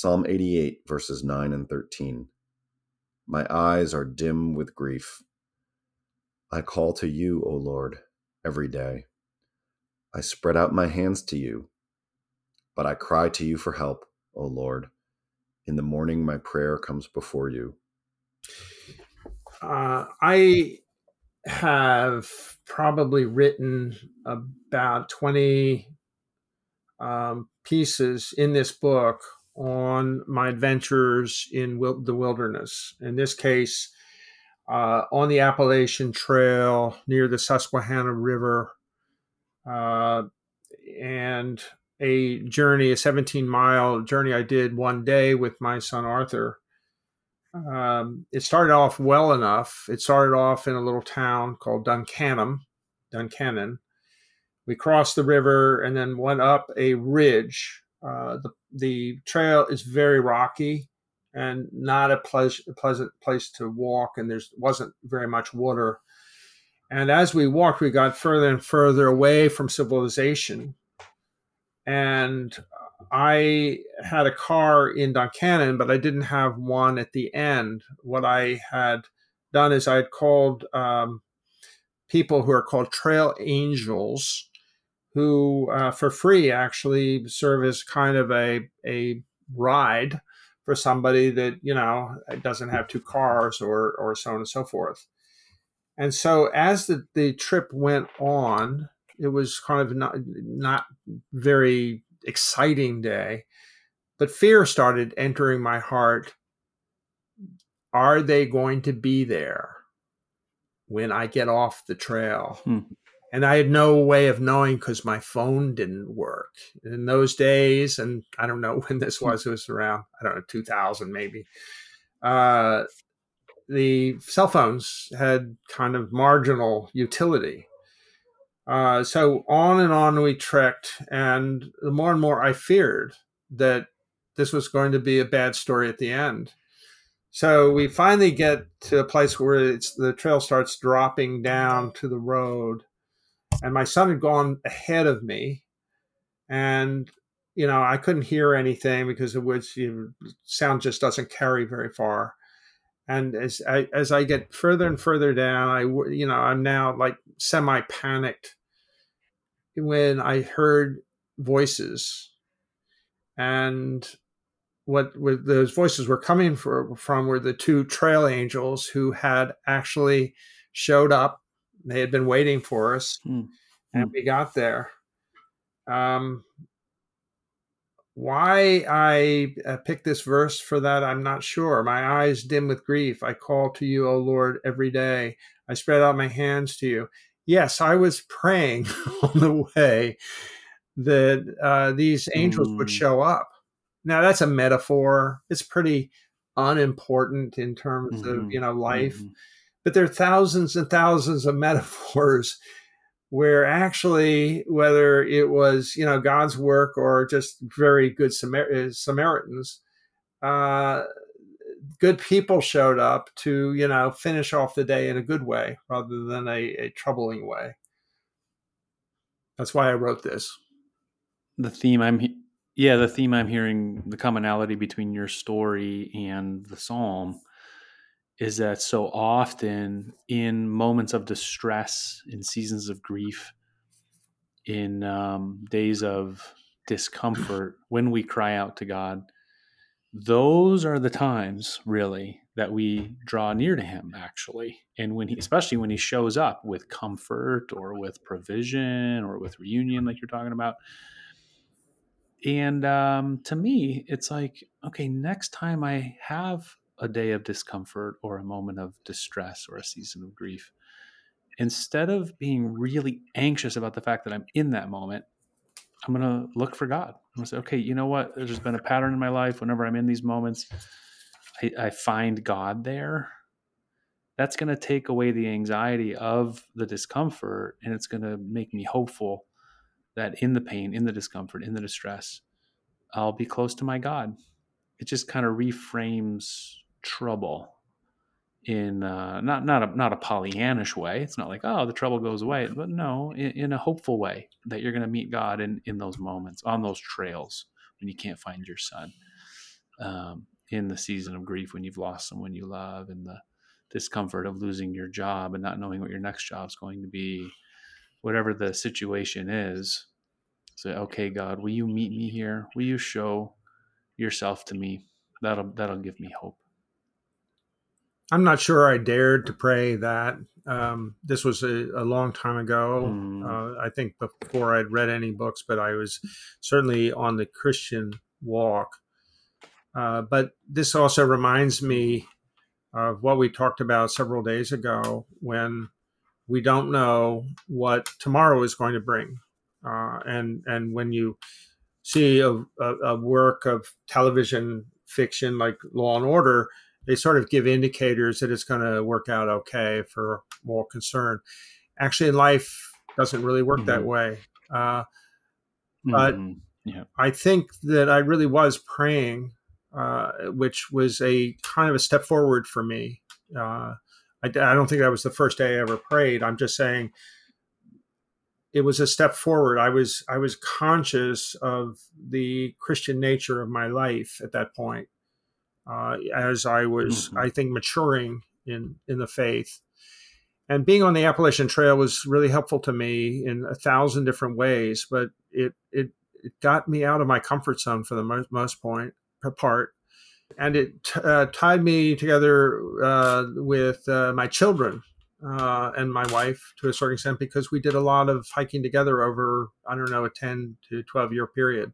Psalm 88, verses 9 and 13. My eyes are dim with grief. I call to you, O Lord, every day. I spread out my hands to you, but I cry to you for help, O Lord. In the morning, my prayer comes before you. Uh, I have probably written about 20 um, pieces in this book on my adventures in wil- the wilderness. In this case, uh, on the Appalachian Trail near the Susquehanna River, uh, and a journey, a 17 mile journey I did one day with my son Arthur. Um, it started off well enough. It started off in a little town called Duncannon, Duncannon. We crossed the river and then went up a ridge. Uh, the the trail is very rocky and not a pleasant pleasant place to walk, and there wasn't very much water. And as we walked, we got further and further away from civilization. And I had a car in Duncannon, but I didn't have one at the end. What I had done is I had called um, people who are called trail angels, who uh, for free actually serve as kind of a a ride for somebody that you know doesn't have two cars or or so on and so forth. And so as the, the trip went on, it was kind of not not very exciting day, but fear started entering my heart. Are they going to be there when I get off the trail? Hmm. And I had no way of knowing because my phone didn't work in those days. And I don't know when this was. It was around, I don't know, 2000 maybe. Uh, the cell phones had kind of marginal utility. Uh, so on and on we trekked, and the more and more I feared that this was going to be a bad story at the end. So we finally get to a place where it's the trail starts dropping down to the road, and my son had gone ahead of me, and you know I couldn't hear anything because the woods you sound just doesn't carry very far and as I as I get further and further down, I you know I'm now like semi panicked when I heard voices, and what, what those voices were coming for, from were the two trail angels who had actually showed up. They had been waiting for us, mm. and mm. we got there. Um, why I uh, picked this verse for that, I'm not sure. My eyes dim with grief. I call to you, O Lord, every day. I spread out my hands to you. Yes, I was praying on the way that uh, these angels mm. would show up. Now that's a metaphor. It's pretty unimportant in terms mm-hmm. of you know life, mm-hmm. But there are thousands and thousands of metaphors where actually whether it was you know god's work or just very good Samar- uh, samaritans uh, good people showed up to you know finish off the day in a good way rather than a, a troubling way. That's why i wrote this. The theme i'm he- yeah the theme i'm hearing the commonality between your story and the psalm is that so often in moments of distress, in seasons of grief, in um, days of discomfort, when we cry out to God, those are the times really that we draw near to Him, actually. And when He, especially when He shows up with comfort or with provision or with reunion, like you're talking about. And um, to me, it's like, okay, next time I have a day of discomfort or a moment of distress or a season of grief, instead of being really anxious about the fact that I'm in that moment, I'm going to look for God. I'm going to say, okay, you know what? There's been a pattern in my life. Whenever I'm in these moments, I, I find God there. That's going to take away the anxiety of the discomfort and it's going to make me hopeful that in the pain, in the discomfort, in the distress, I'll be close to my God. It just kind of reframes trouble in uh, not not a not a Pollyannish way. It's not like oh the trouble goes away, but no, in, in a hopeful way that you're going to meet God in in those moments on those trails when you can't find your son. um, in the season of grief when you've lost someone you love and the discomfort of losing your job and not knowing what your next job is going to be, whatever the situation is. Say, okay, God, will you meet me here? Will you show yourself to me? That'll that'll give me hope. I'm not sure I dared to pray that. Um, this was a, a, long time ago. Mm. Uh, I think before I'd read any books, but I was certainly on the Christian walk. Uh, but this also reminds me of what we talked about several days ago when we don't know what tomorrow is going to bring. Uh, and and when you see a, a, a work of television fiction like Law and Order, they sort of give indicators that it's going to work out okay for more concern. Actually, life doesn't really work mm-hmm. that way. Uh, but mm-hmm. yeah. I think that I really was praying, uh, which was a kind of a step forward for me. Uh, I, I don't think that was the first day I ever prayed. I'm just saying it was a step forward. I was I was conscious of the Christian nature of my life at that point uh, as I was, mm-hmm. I think, maturing in in the faith. And being on the Appalachian Trail was really helpful to me in a thousand different ways, but it it it got me out of my comfort zone for the most, most point part, and it uh, tied me together uh, with uh, my children uh, and my wife to a certain extent because we did a lot of hiking together over I don't know a ten to twelve year period